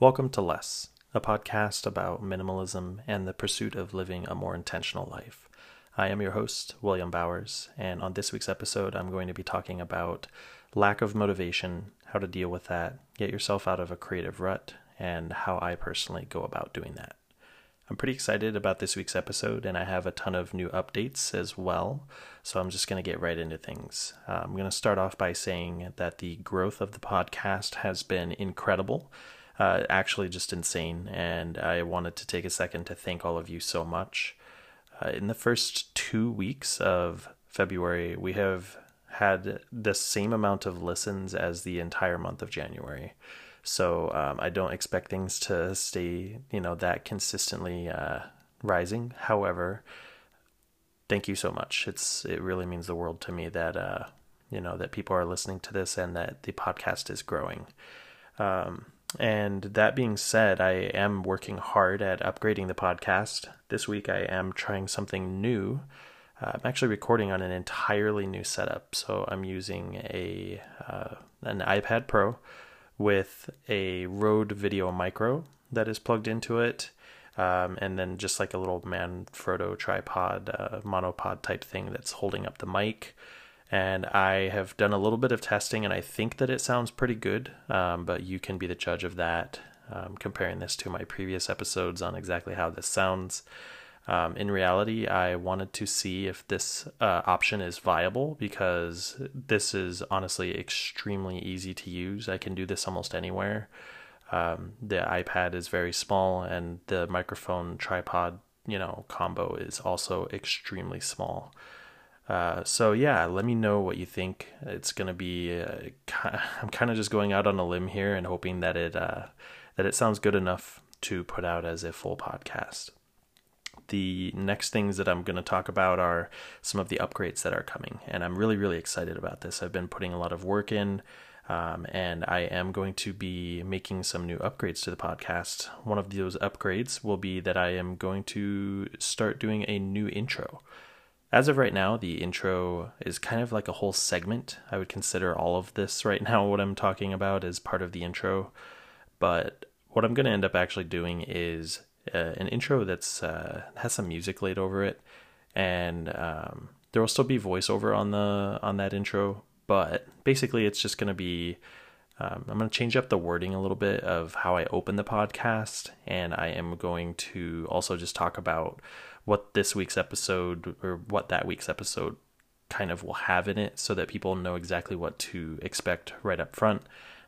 Welcome to Less, a podcast about minimalism and the pursuit of living a more intentional life. I am your host, William Bowers, and on this week's episode, I'm going to be talking about lack of motivation, how to deal with that, get yourself out of a creative rut, and how I personally go about doing that. I'm pretty excited about this week's episode, and I have a ton of new updates as well. So I'm just going to get right into things. Uh, I'm going to start off by saying that the growth of the podcast has been incredible uh, actually just insane. And I wanted to take a second to thank all of you so much. Uh, in the first two weeks of February, we have had the same amount of listens as the entire month of January. So um, I don't expect things to stay, you know, that consistently uh, rising. However, thank you so much. It's it really means the world to me that uh, you know that people are listening to this and that the podcast is growing. Um, and that being said, I am working hard at upgrading the podcast. This week, I am trying something new. Uh, I'm actually recording on an entirely new setup. So I'm using a uh, an iPad Pro with a Rode Video Micro that is plugged into it, um, and then just like a little Manfrotto tripod, uh, monopod type thing that's holding up the mic and I have done a little bit of testing, and I think that it sounds pretty good. Um, but you can be the judge of that, um, comparing this to my previous episodes on exactly how this sounds. Um, in reality, I wanted to see if this uh, option is viable because this is honestly extremely easy to use. I can do this almost anywhere. Um, the iPad is very small, and the microphone tripod, you know, combo is also extremely small. Uh, so yeah, let me know what you think. It's gonna be. Uh, I'm kind of just going out on a limb here and hoping that it uh, that it sounds good enough to put out as a full podcast. The next things that I'm going to talk about are some of the upgrades that are coming, and I'm really really excited about this. I've been putting a lot of work in. Um, and I am going to be making some new upgrades to the podcast. One of those upgrades will be that I am going to start doing a new intro. As of right now, the intro is kind of like a whole segment. I would consider all of this right now, what I'm talking about, as part of the intro. But what I'm going to end up actually doing is uh, an intro that's uh, has some music laid over it, and um, there will still be voiceover on the on that intro. But basically, it's just going to be um, I'm going to change up the wording a little bit of how I open the podcast, and I am going to also just talk about what this week's episode or what that week's episode kind of will have in it so that people know exactly what to expect right up front.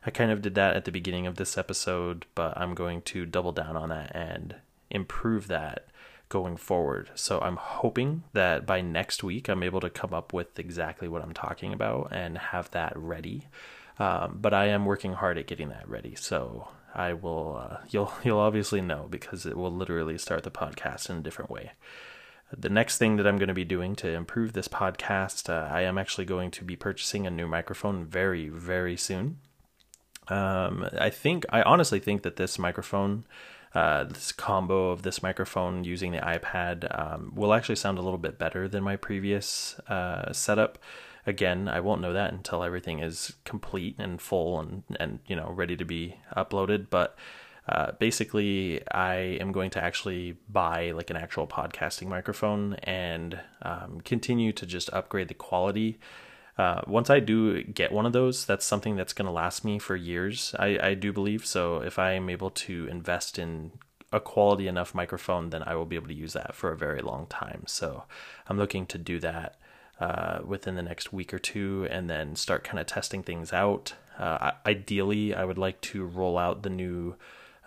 I kind of did that at the beginning of this episode, but I'm going to double down on that and improve that going forward. So I'm hoping that by next week I'm able to come up with exactly what I'm talking about and have that ready. Um, but I am working hard at getting that ready. So I will uh, you'll you'll obviously know because it will literally start the podcast in a different way. The next thing that I'm going to be doing to improve this podcast, uh, I am actually going to be purchasing a new microphone very very soon. Um, I think I honestly think that this microphone, uh, this combo of this microphone using the iPad, um, will actually sound a little bit better than my previous uh, setup again, I won't know that until everything is complete and full and and you know ready to be uploaded. But uh, basically, I am going to actually buy like an actual podcasting microphone and um, continue to just upgrade the quality. Uh, once I do get one of those, that's something that's going to last me for years. I, I do believe so. If I am able to invest in a quality enough microphone, then I will be able to use that for a very long time. So I'm looking to do that uh, within the next week or two and then start kind of testing things out. Uh, ideally, I would like to roll out the new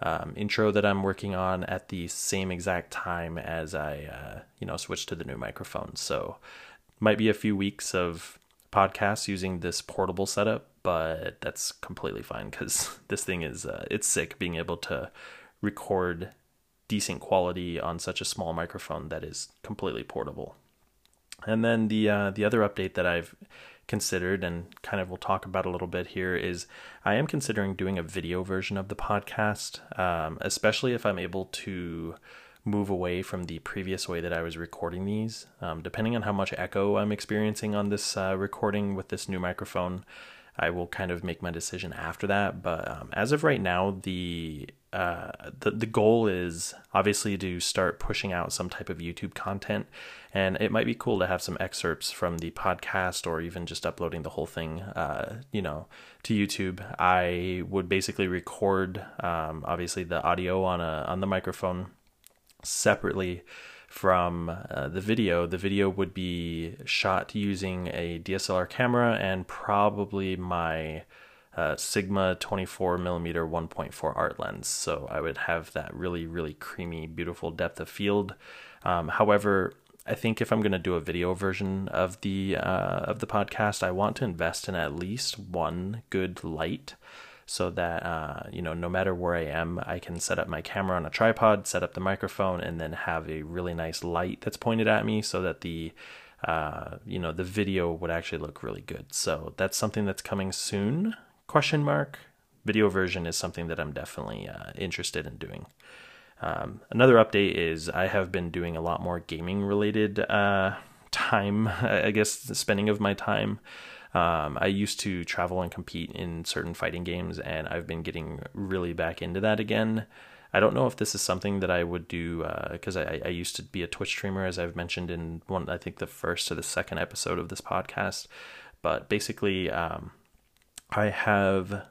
um, intro that I'm working on at the same exact time as I, uh, you know, switch to the new microphone. So, might be a few weeks of podcasts using this portable setup, but that's completely fine because this thing is uh, it's sick being able to record decent quality on such a small microphone that is completely portable. And then the uh, the other update that I've considered and kind of we'll talk about a little bit here is I am considering doing a video version of the podcast, um, especially if I'm able to move away from the previous way that I was recording these. Um, depending on how much echo I'm experiencing on this uh, recording with this new microphone, I will kind of make my decision after that. But um, as of right now, the uh, the the goal is obviously to start pushing out some type of YouTube content, and it might be cool to have some excerpts from the podcast or even just uploading the whole thing, uh, you know, to YouTube. I would basically record, um, obviously, the audio on a on the microphone separately from uh, the video. The video would be shot using a DSLR camera and probably my uh, Sigma 24 millimeter 1.4 art lens. So I would have that really, really creamy, beautiful depth of field. Um, however, I think if I'm going to do a video version of the uh, of the podcast, I want to invest in at least one good light, so that uh, you know no matter where I am, I can set up my camera on a tripod, set up the microphone, and then have a really nice light that's pointed at me, so that the uh, you know the video would actually look really good. So that's something that's coming soon question mark. Video version is something that i'm definitely uh, interested in doing. Um, another update is i have been doing a lot more gaming related uh, time i guess spending of my time um, i used to travel and compete in certain fighting games and i've been getting really back into that again I don't know if this is something that I would do because uh, I, I, used to be a Twitch streamer, as I've mentioned in one, I think the first or the second episode of this podcast. But basically, um, I have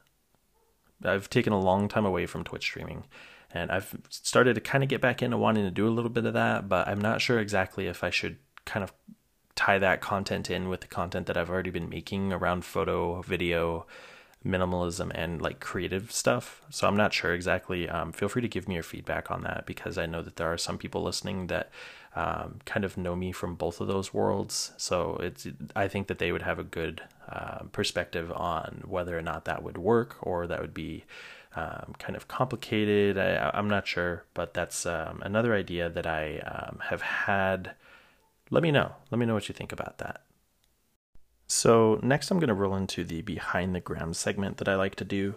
I've taken a long time away from Twitch streaming and I've started to kind of get back into wanting to do a little bit of that, but I'm not sure exactly if I should kind of tie that content in with the content that I've already been making around photo, video, minimalism, and like creative stuff. So I'm not sure exactly. Um, feel free to give me your feedback on that because I know that there are some people listening that um, kind of know me from both of those worlds. So it's I think that they would have a good uh, perspective on whether or not that would work or that would be um, kind of complicated. I, am not sure, but that's um, another idea that I um, have had. Let me know. Let me know what you think about that. So next, I'm going to roll into the behind the gram segment that I like to do.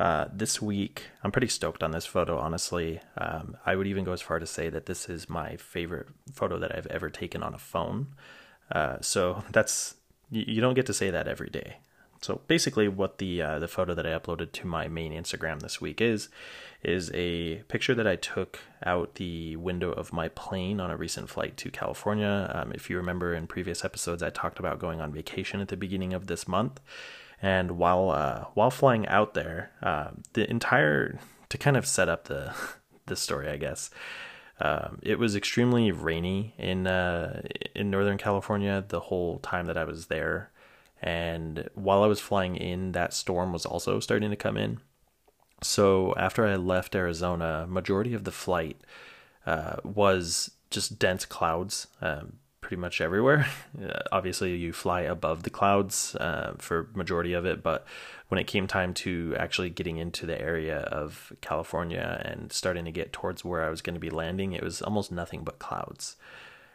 Uh, this week, I'm pretty stoked on this photo, honestly. Um, I would even go as far to say that this is my favorite photo that I've ever taken on a phone. Uh, so that's you, you, don't get to say that every day. So basically, what the uh, the photo that I uploaded to my main Instagram this week is is a picture that I took out the window of my plane on a recent flight to California. Um, if you remember in previous episodes, I talked about going on vacation at the beginning of this month. And while uh, while flying out there, uh, the entire to kind of set up the the story, I guess. Um, it was extremely rainy in uh, in Northern California the whole time that I was there, and while I was flying in, that storm was also starting to come in. So after I left Arizona, majority of the flight uh, was just dense clouds. Um, pretty much everywhere. Uh, obviously, you fly above the clouds uh, for majority of it, but when it came time to actually getting into the area of California and starting to get towards where I was going to be landing, it was almost nothing but clouds.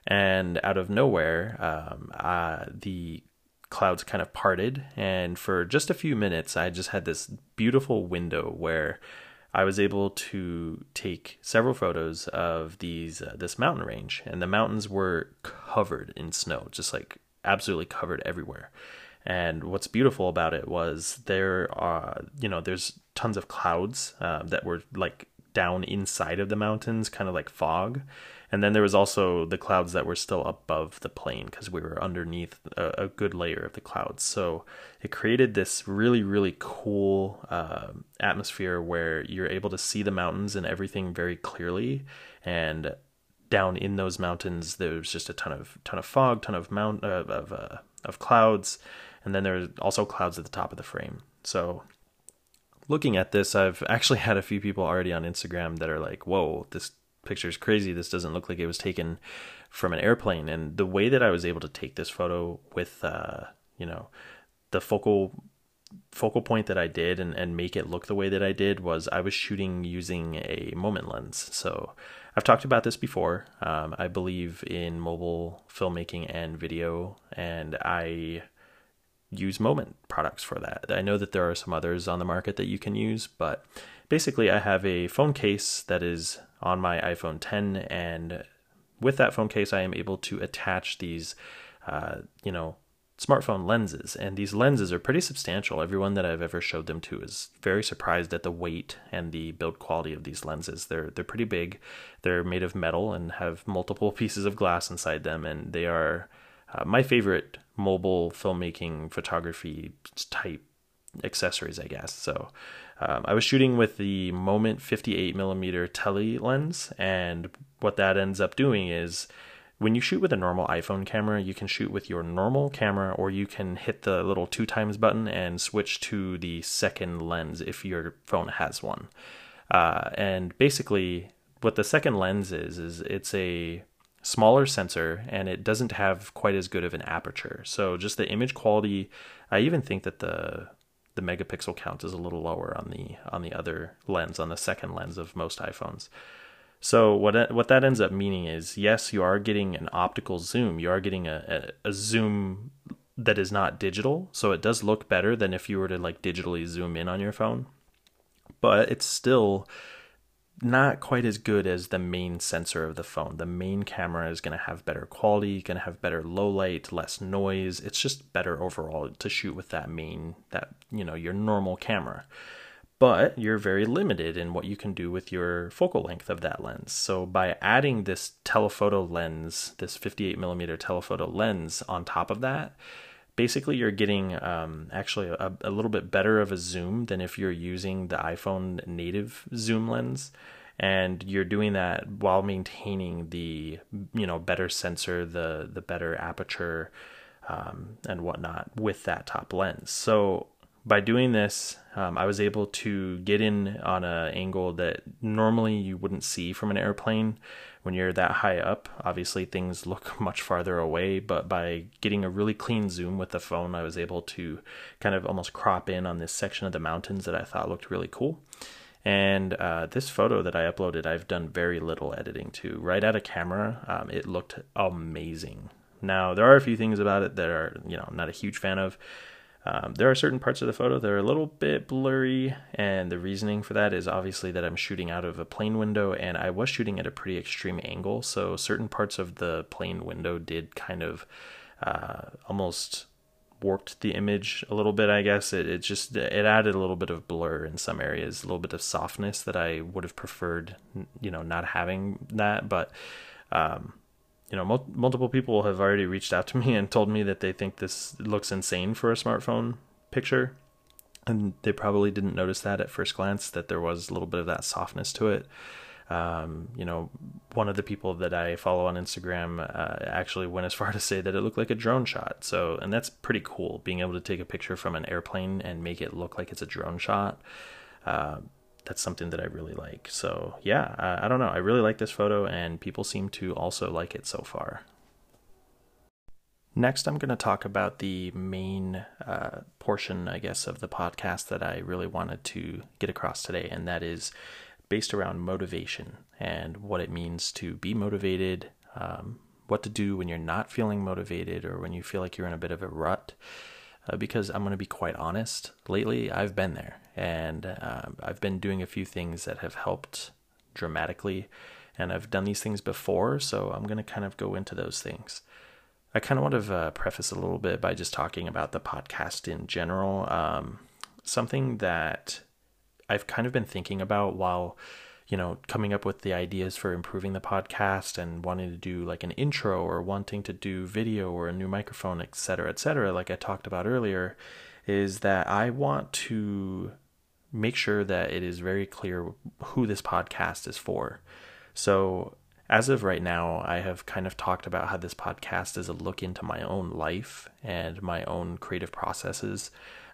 And out of nowhere, um, uh, the clouds kind of parted, and for just a few minutes, I just had this beautiful window where I was able to take several photos of these uh, this mountain range, and the mountains were covered in snow, just like absolutely covered everywhere. And what's beautiful about it was there are you know there's tons of clouds uh, that were like down inside of the mountains, kind of like fog, and then there was also the clouds that were still above the plane because we were underneath a, a, good layer of the clouds. So it created this really, really cool uh, atmosphere where you're able to see the mountains and everything very clearly. And down in those mountains, there's just a ton of ton of fog, ton of mount uh, of uh, of clouds, and then there's also clouds at the top of the frame. So looking at this, I've actually had a few people already on Instagram that are like, "Whoa, this picture is crazy. This doesn't look like it was taken from an airplane. And the way that I was able to take this photo with, uh, you know, the focal focal point that I did and, and make it look the way that I did was I was shooting using a moment lens. So I've talked about this before. Um, I believe in mobile filmmaking and video, and I use moment products for that. I know that there are some others on the market that you can use, but basically I have a phone case that is on my iPhone 10, and with that phone case, I am able to attach these, uh, you know, smartphone lenses, and these lenses are pretty substantial. Everyone that I've ever showed them to is very surprised at the weight and the build quality of these lenses. They're they're pretty big. They're made of metal and have multiple pieces of glass inside them, and they are uh, my favorite mobile filmmaking photography type accessories, I guess. So. Um, I was shooting with the Moment 58 millimeter tele lens, and what that ends up doing is when you shoot with a normal iPhone camera, you can shoot with your normal camera, or you can hit the little two times button and switch to the second lens if your phone has one. Uh, and basically, what the second lens is, is it's a smaller sensor and it doesn't have quite as good of an aperture. So just the image quality, I even think that the the megapixel count is a little lower on the on the other lens on the second lens of most iPhones. So what what that ends up meaning is yes, you are getting an optical zoom. You are getting a, a, a zoom that is not digital, so it does look better than if you were to like digitally zoom in on your phone. But it's still not quite as good as the main sensor of the phone. The main camera is going to have better quality, going to have better low light, less noise. It's just better overall to shoot with that main that, you know, your normal camera but you're very limited in what you can do with your focal length of that lens. So by adding this telephoto lens, this 58 millimeter telephoto lens on top of that, basically you're getting um, actually a, a, little bit better of a zoom than if you're using the iPhone native zoom lens. And you're doing that while maintaining the you know better sensor, the the better aperture, um, and whatnot with that top lens. So by doing this, um, I was able to get in on an angle that normally you wouldn't see from an airplane when you're that high up. Obviously, things look much farther away, but by getting a really clean zoom with the phone, I was able to kind of almost crop in on this section of the mountains that I thought looked really cool. And uh, this photo that I uploaded, I've done very little editing to. Right out of camera, um, it looked amazing. Now, there are a few things about it that are, you know, I'm not a huge fan of. Um, there are certain parts of the photo that are a little bit blurry, and the reasoning for that is obviously that I'm shooting out of a plane window, and I was shooting at a pretty extreme angle, so certain parts of the plane window did kind of uh, almost warped the image a little bit. I guess it, it just it added a little bit of blur in some areas, a little bit of softness that I would have preferred, you know, not having that, but. Um, you know, mul- multiple people have already reached out to me and told me that they think this looks insane for a smartphone picture. And they probably didn't notice that at first glance, that there was a little bit of that softness to it. Um, you know, one of the people that I follow on Instagram uh, actually went as far to say that it looked like a drone shot. So, and that's pretty cool, being able to take a picture from an airplane and make it look like it's a drone shot. Uh, that's something that I really like. So yeah, I, I don't know. I really like this photo, and people seem to also like it so far. Next, I'm going to talk about the main uh, portion, I guess, of the podcast that I really wanted to get across today, and that is based around motivation and what it means to be motivated, um, what to do when you're not feeling motivated or when you feel like you're in a bit of a rut, uh, because I'm going to be quite honest. Lately, I've been there, and uh, I've been doing a few things that have helped dramatically. And I've done these things before, so I'm going to kind of go into those things. I kind of want to uh, preface a little bit by just talking about the podcast in general. Um, something that I've kind of been thinking about while you know, coming up with the ideas for improving the podcast and wanting to do like an intro or wanting to do video or a new microphone, et cetera, et cetera, like I talked about earlier, is that I want to make sure that it is very clear who this podcast is for. So, as of right now, I have kind of talked about how this podcast is a look into my own life and my own creative processes.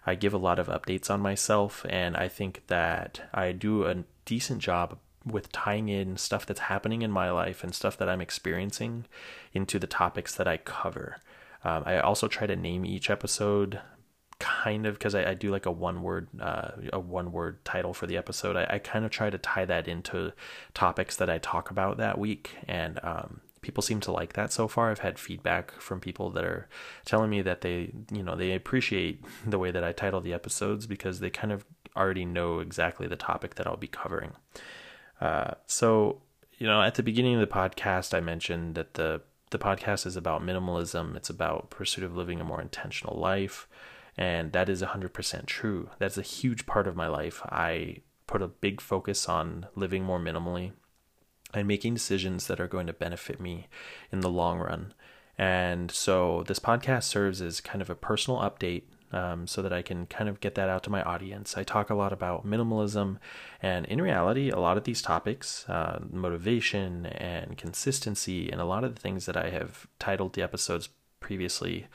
I give a lot of updates on myself, and I think that I do a decent job with tying in stuff that's happening in my life and stuff that I'm experiencing into the topics that I cover. Um, I also try to name each episode kind of because I, I, do like a one word uh, a one word title for the episode. I, I, kind of try to tie that into topics that I talk about that week, and um, people seem to like that so far. I've had feedback from people that are telling me that they you know they appreciate the way that I title the episodes because they kind of already know exactly the topic that I'll be covering. Uh, so, you know, at the beginning of the podcast, I mentioned that the the podcast is about minimalism, it's about pursuit of living a more intentional life. And that is 100% true. That's a huge part of my life. I put a big focus on living more minimally and making decisions that are going to benefit me in the long run. And so this podcast serves as kind of a personal update um, so that I can kind of get that out to my audience. I talk a lot about minimalism, and in reality, a lot of these topics, uh, motivation and consistency, and a lot of the things that I have titled the episodes previously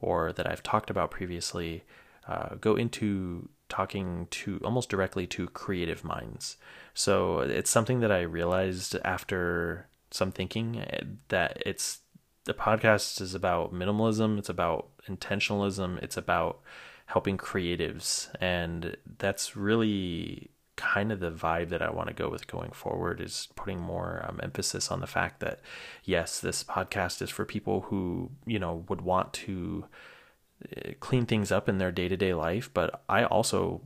or that I've talked about previously, uh, go into talking to almost directly to creative minds. So it's something that I realized after some thinking eh, that it's the podcast is about minimalism, it's about intentionalism, it's about helping creatives. And that's really kind of the vibe that I want to go with going forward is putting more um, emphasis on the fact that yes, this podcast is for people who, you know, would want to eh, clean things up in their day-to-day life, but I also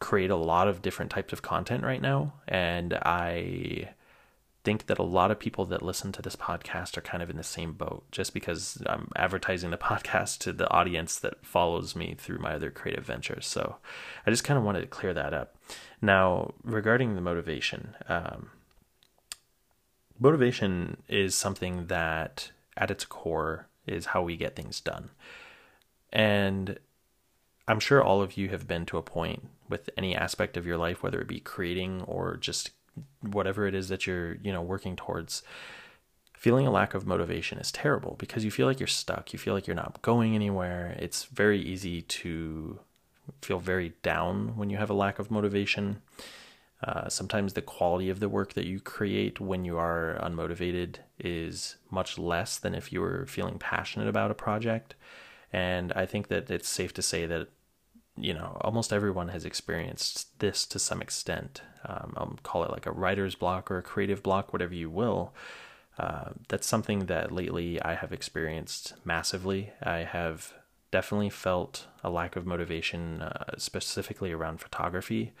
create a lot of different types of content right now and I think that a lot of people that listen to this podcast are kind of in the same boat just because I'm advertising the podcast to the audience that follows me through my other creative ventures. So I just kind of wanted to clear that up. Now, regarding the motivation, um, motivation is something that at its core is how we get things done. And I'm sure all of you have been to a point with any aspect of your life, whether it be creating or just whatever it is that you're, you know, working towards, feeling a lack of motivation is terrible because you feel like you're stuck. You feel like you're not going anywhere. It's very easy to feel very down when you have a lack of motivation. Uh, sometimes the quality of the work that you create when you are unmotivated is much less than if you were feeling passionate about a project. And I think that it's safe to say that you know, almost everyone has experienced this to some extent. Um, I'll call it like a writer's block or a creative block, whatever you will. Uh, that's something that lately I have experienced massively. I have definitely felt a lack of motivation, uh, specifically around photography.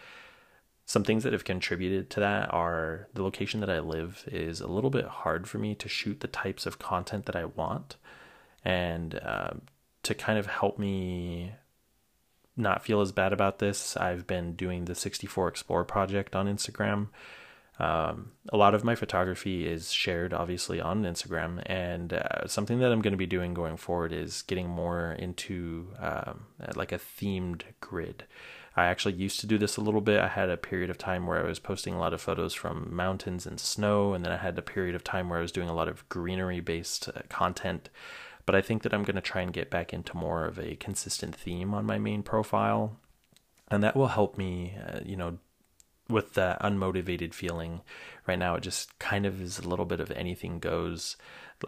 Some things that have contributed to that are the location that I live is a little bit hard for me to shoot the types of content that I want. And uh, to kind of help me not feel as bad about this, I've been doing the 64 Explore project on Instagram. Um, a lot of my photography is shared obviously on Instagram, and uh, something that I'm going to be doing going forward is getting more into um, like a themed grid. I actually used to do this a little bit. I had a period of time where I was posting a lot of photos from mountains and snow, and then I had a period of time where I was doing a lot of greenery based uh, content but I think that I'm going to try and get back into more of a consistent theme on my main profile. And that will help me, uh, you know, with that unmotivated feeling. Right now, it just kind of is a little bit of anything goes.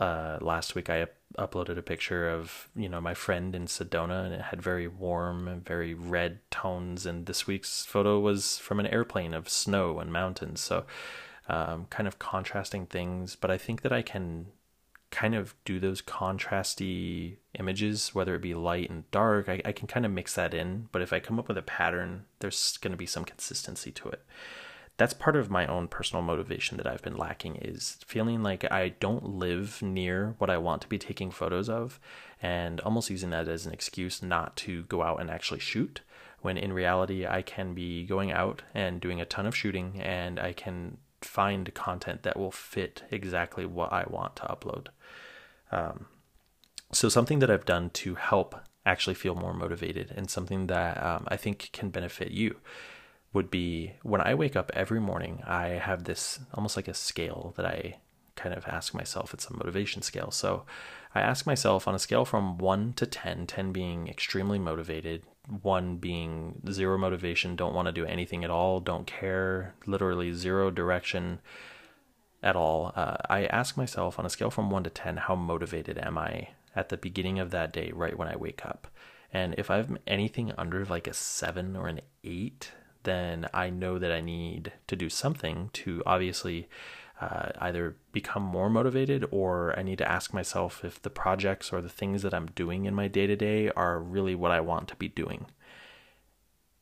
Uh, last week, I up- uploaded a picture of, you know, my friend in Sedona, and it had very warm and very red tones. And this week's photo was from an airplane of snow and mountains. So, um, kind of contrasting things. But I think that I can kind of do those contrasty images, whether it be light and dark, I, I can kind of mix that in. But if I come up with a pattern, there's going to be some consistency to it. That's part of my own personal motivation that I've been lacking is feeling like I don't live near what I want to be taking photos of and almost using that as an excuse not to go out and actually shoot when in reality I can be going out and doing a ton of shooting and I can find content that will fit exactly what I want to upload. Um, so, something that I've done to help actually feel more motivated and something that um, I think can benefit you would be when I wake up every morning, I have this almost like a scale that I kind of ask myself. It's a motivation scale. So I ask myself on a scale from 1 to 10, 10 being extremely motivated, 1 being zero motivation, don't want to do anything at all, don't care, literally zero direction at all. Uh, I ask myself on a scale from 1 to 10, how motivated am I at the beginning of that day, right when I wake up? And if I have anything under like a 7 or an 8, then I know that I need to do something to obviously uh, either become more motivated or I need to ask myself if the projects or the things that I'm doing in my day to day are really what I want to be doing.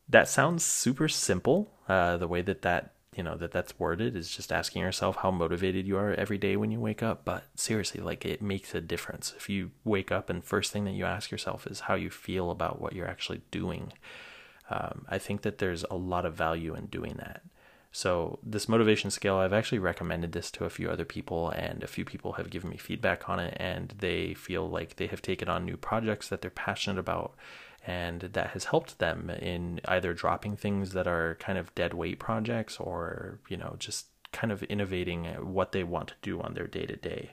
That sounds super simple, uh, the way that that you know that that's worded is just asking yourself how motivated you are every day when you wake up. But seriously like it makes a difference. If you wake up and first thing that you ask yourself is how you feel about what you're actually doing um, i think that there's a lot of value in doing that so this motivation scale i've actually recommended this to a few other people and a few people have given me feedback on it and they feel like they have taken on new projects that they're passionate about and that has helped them in either dropping things that are kind of dead weight projects or you know just kind of innovating what they want to do on their day to day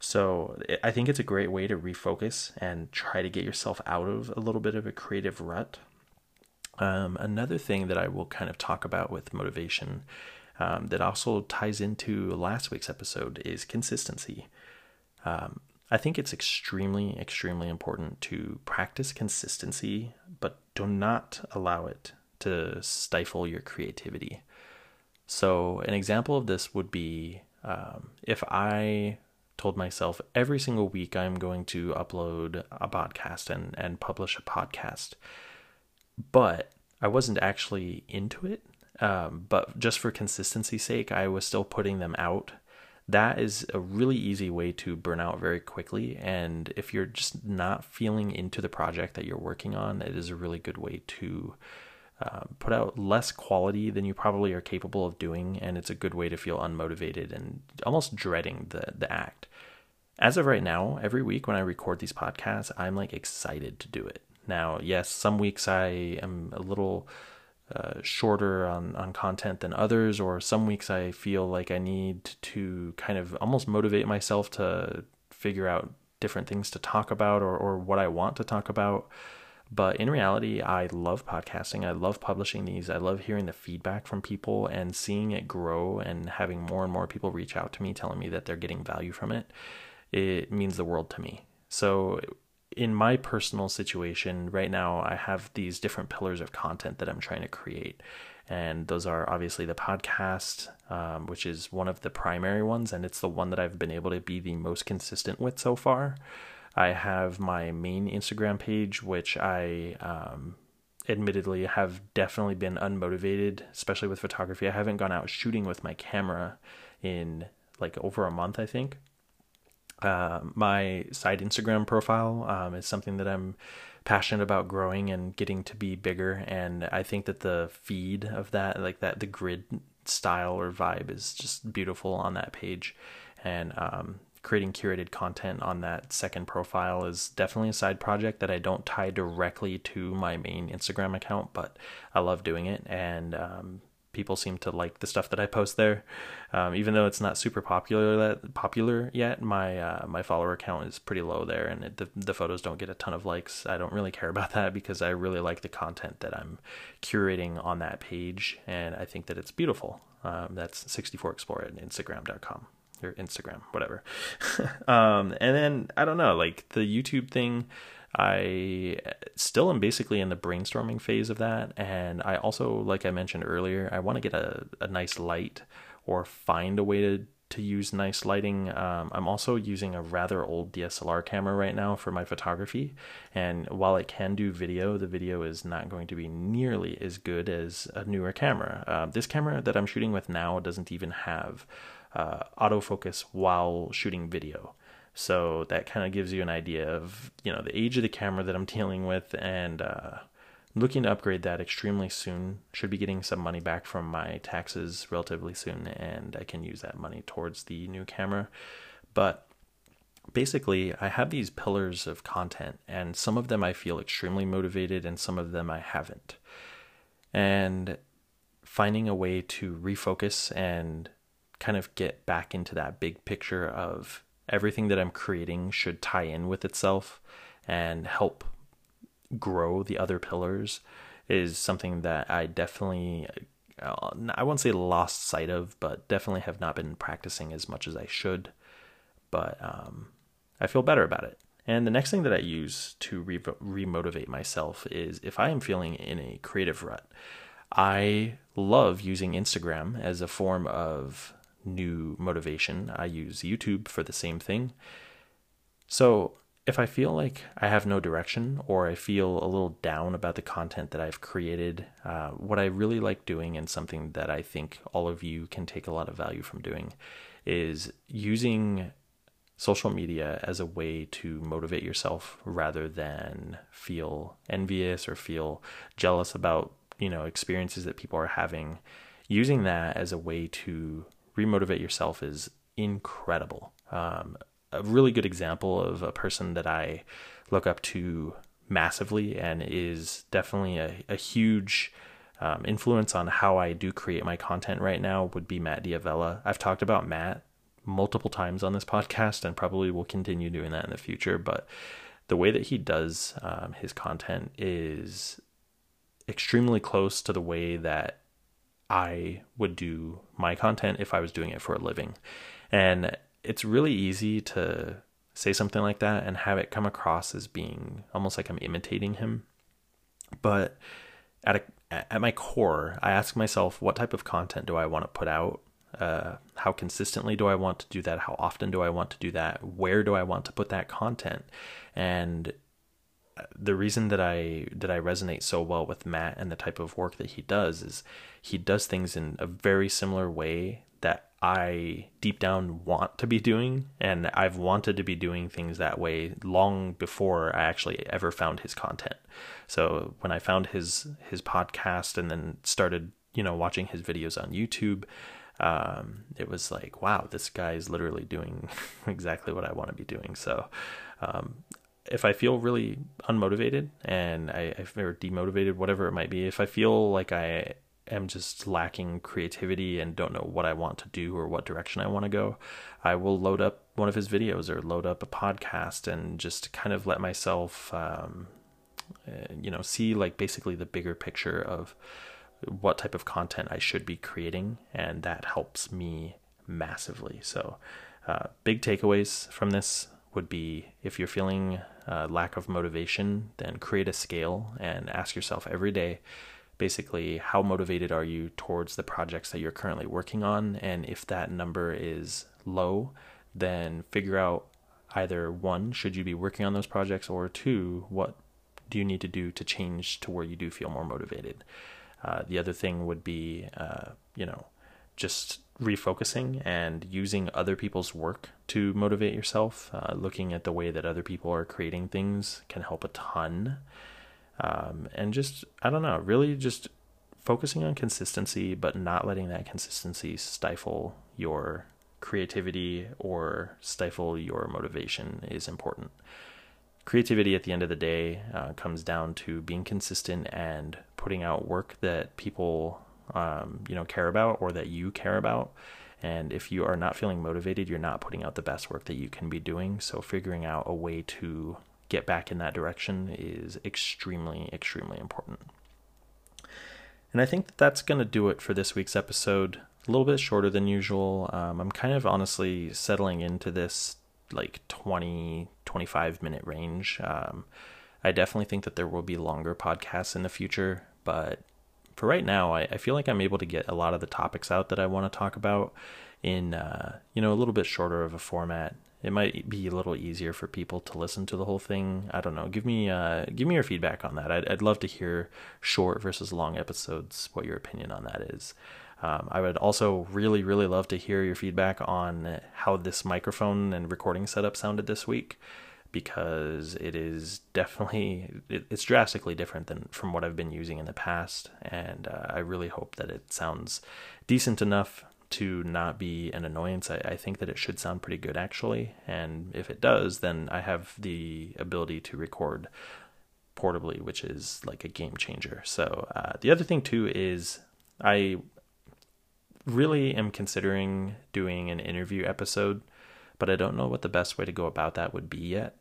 so i think it's a great way to refocus and try to get yourself out of a little bit of a creative rut um, another thing that i will kind of talk about with motivation um, that also ties into last week's episode is consistency um, I think it's extremely, extremely important to practice consistency, but do not allow it to stifle your creativity. So, an example of this would be um, if I told myself every single week I'm going to upload a podcast and, and publish a podcast, but I wasn't actually into it. Um, but just for consistency's sake, I was still putting them out that is a really easy way to burn out very quickly. And if you're just not feeling into the project that you're working on, it is a really good way to uh, put out less quality than you probably are capable of doing. And it's a good way to feel unmotivated and almost dreading the, the act. As of right now, every week when I record these podcasts, I'm like excited to do it. Now, yes, some weeks I am a little uh, shorter on, on content than others, or some weeks I feel like I need to kind of almost motivate myself to figure out different things to talk about or, or what I want to talk about. But in reality, I love podcasting. I love publishing these. I love hearing the feedback from people and seeing it grow and having more and more people reach out to me telling me that they're getting value from it. It means the world to me. So in my personal situation right now, I have these different pillars of content that I'm trying to create. And those are obviously the podcast, um, which is one of the primary ones, and it's the one that I've been able to be the most consistent with so far. I have my main Instagram page, which I um, admittedly have definitely been unmotivated, especially with photography. I haven't gone out shooting with my camera in like over a month, I think. Uh, my side Instagram profile um, is something that I'm passionate about growing and getting to be bigger. And I think that the feed of that, like that, the grid style or vibe is just beautiful on that page. And um, creating curated content on that second profile is definitely a side project that I don't tie directly to my main Instagram account, but I love doing it. And um, people seem to like the stuff that I post there. Um, even though it's not super popular that popular yet, my uh, my follower count is pretty low there, and it, the the photos don't get a ton of likes. I don't really care about that because I really like the content that I'm curating on that page, and I think that it's beautiful. Um, that's 64 Explorer at Instagram.com or Instagram, whatever. um, and then I don't know, like the YouTube thing. I still am basically in the brainstorming phase of that. And I also, like I mentioned earlier, I want to get a, a nice light or find a way to, to use nice lighting. Um, I'm also using a rather old DSLR camera right now for my photography. And while it can do video, the video is not going to be nearly as good as a newer camera. Uh, this camera that I'm shooting with now doesn't even have uh, autofocus while shooting video. So that kind of gives you an idea of you know the age of the camera that I'm dealing with, and uh, looking to upgrade that extremely soon. Should be getting some money back from my taxes relatively soon, and I can use that money towards the new camera. But basically, I have these pillars of content, and some of them I feel extremely motivated, and some of them I haven't. And finding a way to refocus and kind of get back into that big picture of everything that I'm creating should tie in with itself and help grow the other pillars is something that I definitely uh, I won't say lost sight of, but definitely have not been practicing as much as I should. But um, I feel better about it. And the next thing that I use to re- remotivate myself is if I am feeling in a creative rut, I love using Instagram as a form of new motivation. I use YouTube for the same thing. So if I feel like I have no direction or I feel a little down about the content that I've created, uh, what I really like doing and something that I think all of you can take a lot of value from doing is using social media as a way to motivate yourself rather than feel envious or feel jealous about you know experiences that people are having using that as a way to remotivate yourself is incredible um, a really good example of a person that I look up to massively and is definitely a, a huge um, influence on how I do create my content right now would be Matt D'Avella. I've talked about Matt multiple times on this podcast and probably will continue doing that in the future, but the way that he does um, his content is extremely close to the way that I would do my content if I was doing it for a living. And it's really easy to say something like that and have it come across as being almost like I'm imitating him. But at a, at my core, I ask myself, what type of content do I want to put out? Uh, how consistently do I want to do that? How often do I want to do that? Where do I want to put that content? And the reason that I that I resonate so well with Matt and the type of work that he does is he does things in a very similar way that I deep down want to be doing, and I've wanted to be doing things that way long before I actually ever found his content. So when I found his his podcast and then started, you know, watching his videos on YouTube, um, it was like, wow, this guy is literally doing exactly what I want to be doing. So um, if I feel really unmotivated and I, I or demotivated, whatever it might be, if I feel like I am just lacking creativity and don't know what I want to do or what direction I want to go, I will load up one of his videos or load up a podcast and just kind of let myself, um, uh, you know, see like basically the bigger picture of what type of content I should be creating, and that helps me massively. So, uh, big takeaways from this would be if you're feeling uh, lack of motivation, then create a scale and ask yourself every day basically how motivated are you towards the projects that you're currently working on? And if that number is low then figure out either one should you be working on those projects? Or two what do you need to do to change to where you do feel more motivated? Uh, the other thing would be uh, you know just refocusing and using other people's work to motivate yourself uh, looking at the way that other people are creating things can help a ton um, and just I don't know, really just focusing on consistency, but not letting that consistency stifle your creativity or stifle your motivation is important. Creativity at the end of the day uh, comes down to being consistent and putting out work that people um, you know care about or that you care about. And if you are not feeling motivated, you're not putting out the best work that you can be doing. So figuring out a way to get back in that direction is extremely, extremely important. And I think that that's going to do it for this week's episode. A little bit shorter than usual. Um, I'm kind of honestly settling into this like 20, 25 minute range. Um, I definitely think that there will be longer podcasts in the future, but for right now, I, I, feel like I'm able to get a lot of the topics out that I want to talk about in uh, you know a little bit shorter of a format it might be a little easier for people to listen to the whole thing. I don't know. Give me uh, give me your feedback on that. I'd, I'd love to hear short versus long episodes. What your opinion on that is. Um, I would also really really love to hear your feedback on how this microphone and recording setup sounded this week, because it is definitely it's drastically different than from what I've been using in the past, and uh, I really hope that it sounds decent enough to not be an annoyance. I, I, think that it should sound pretty good actually. And if it does, then I have the ability to record portably, which is like a game changer. So uh, the other thing too is I really am considering doing an interview episode, but I don't know what the best way to go about that would be yet.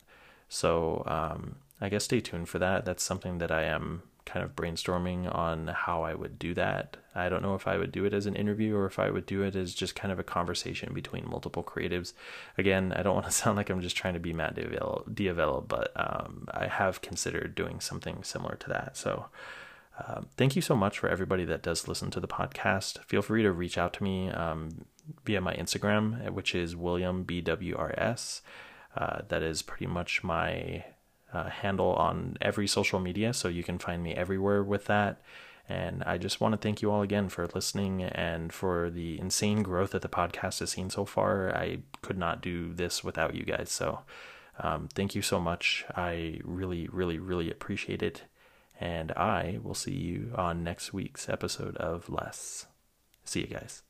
So um, I guess stay tuned for that. That's something that I am kind of brainstorming on how I would do that. I don't know if I would do it as an interview or if I would do it as just kind of a conversation between multiple creatives. Again, I don't want to sound like I'm just trying to be Matt D'Avella, but um, I have considered doing something similar to that. So uh, thank you so much for everybody that does listen to the podcast. Feel free to reach out to me um, via my Instagram, which is William BWRS. Uh, that is pretty much my uh, handle on every social media, so you can find me everywhere with that. And I just want to thank you all again for listening and for the insane growth that the podcast has seen so far. I could not do this without you guys. So um, thank you so much. I really, really, really appreciate it. And I will see you on next week's episode of Less. See you guys.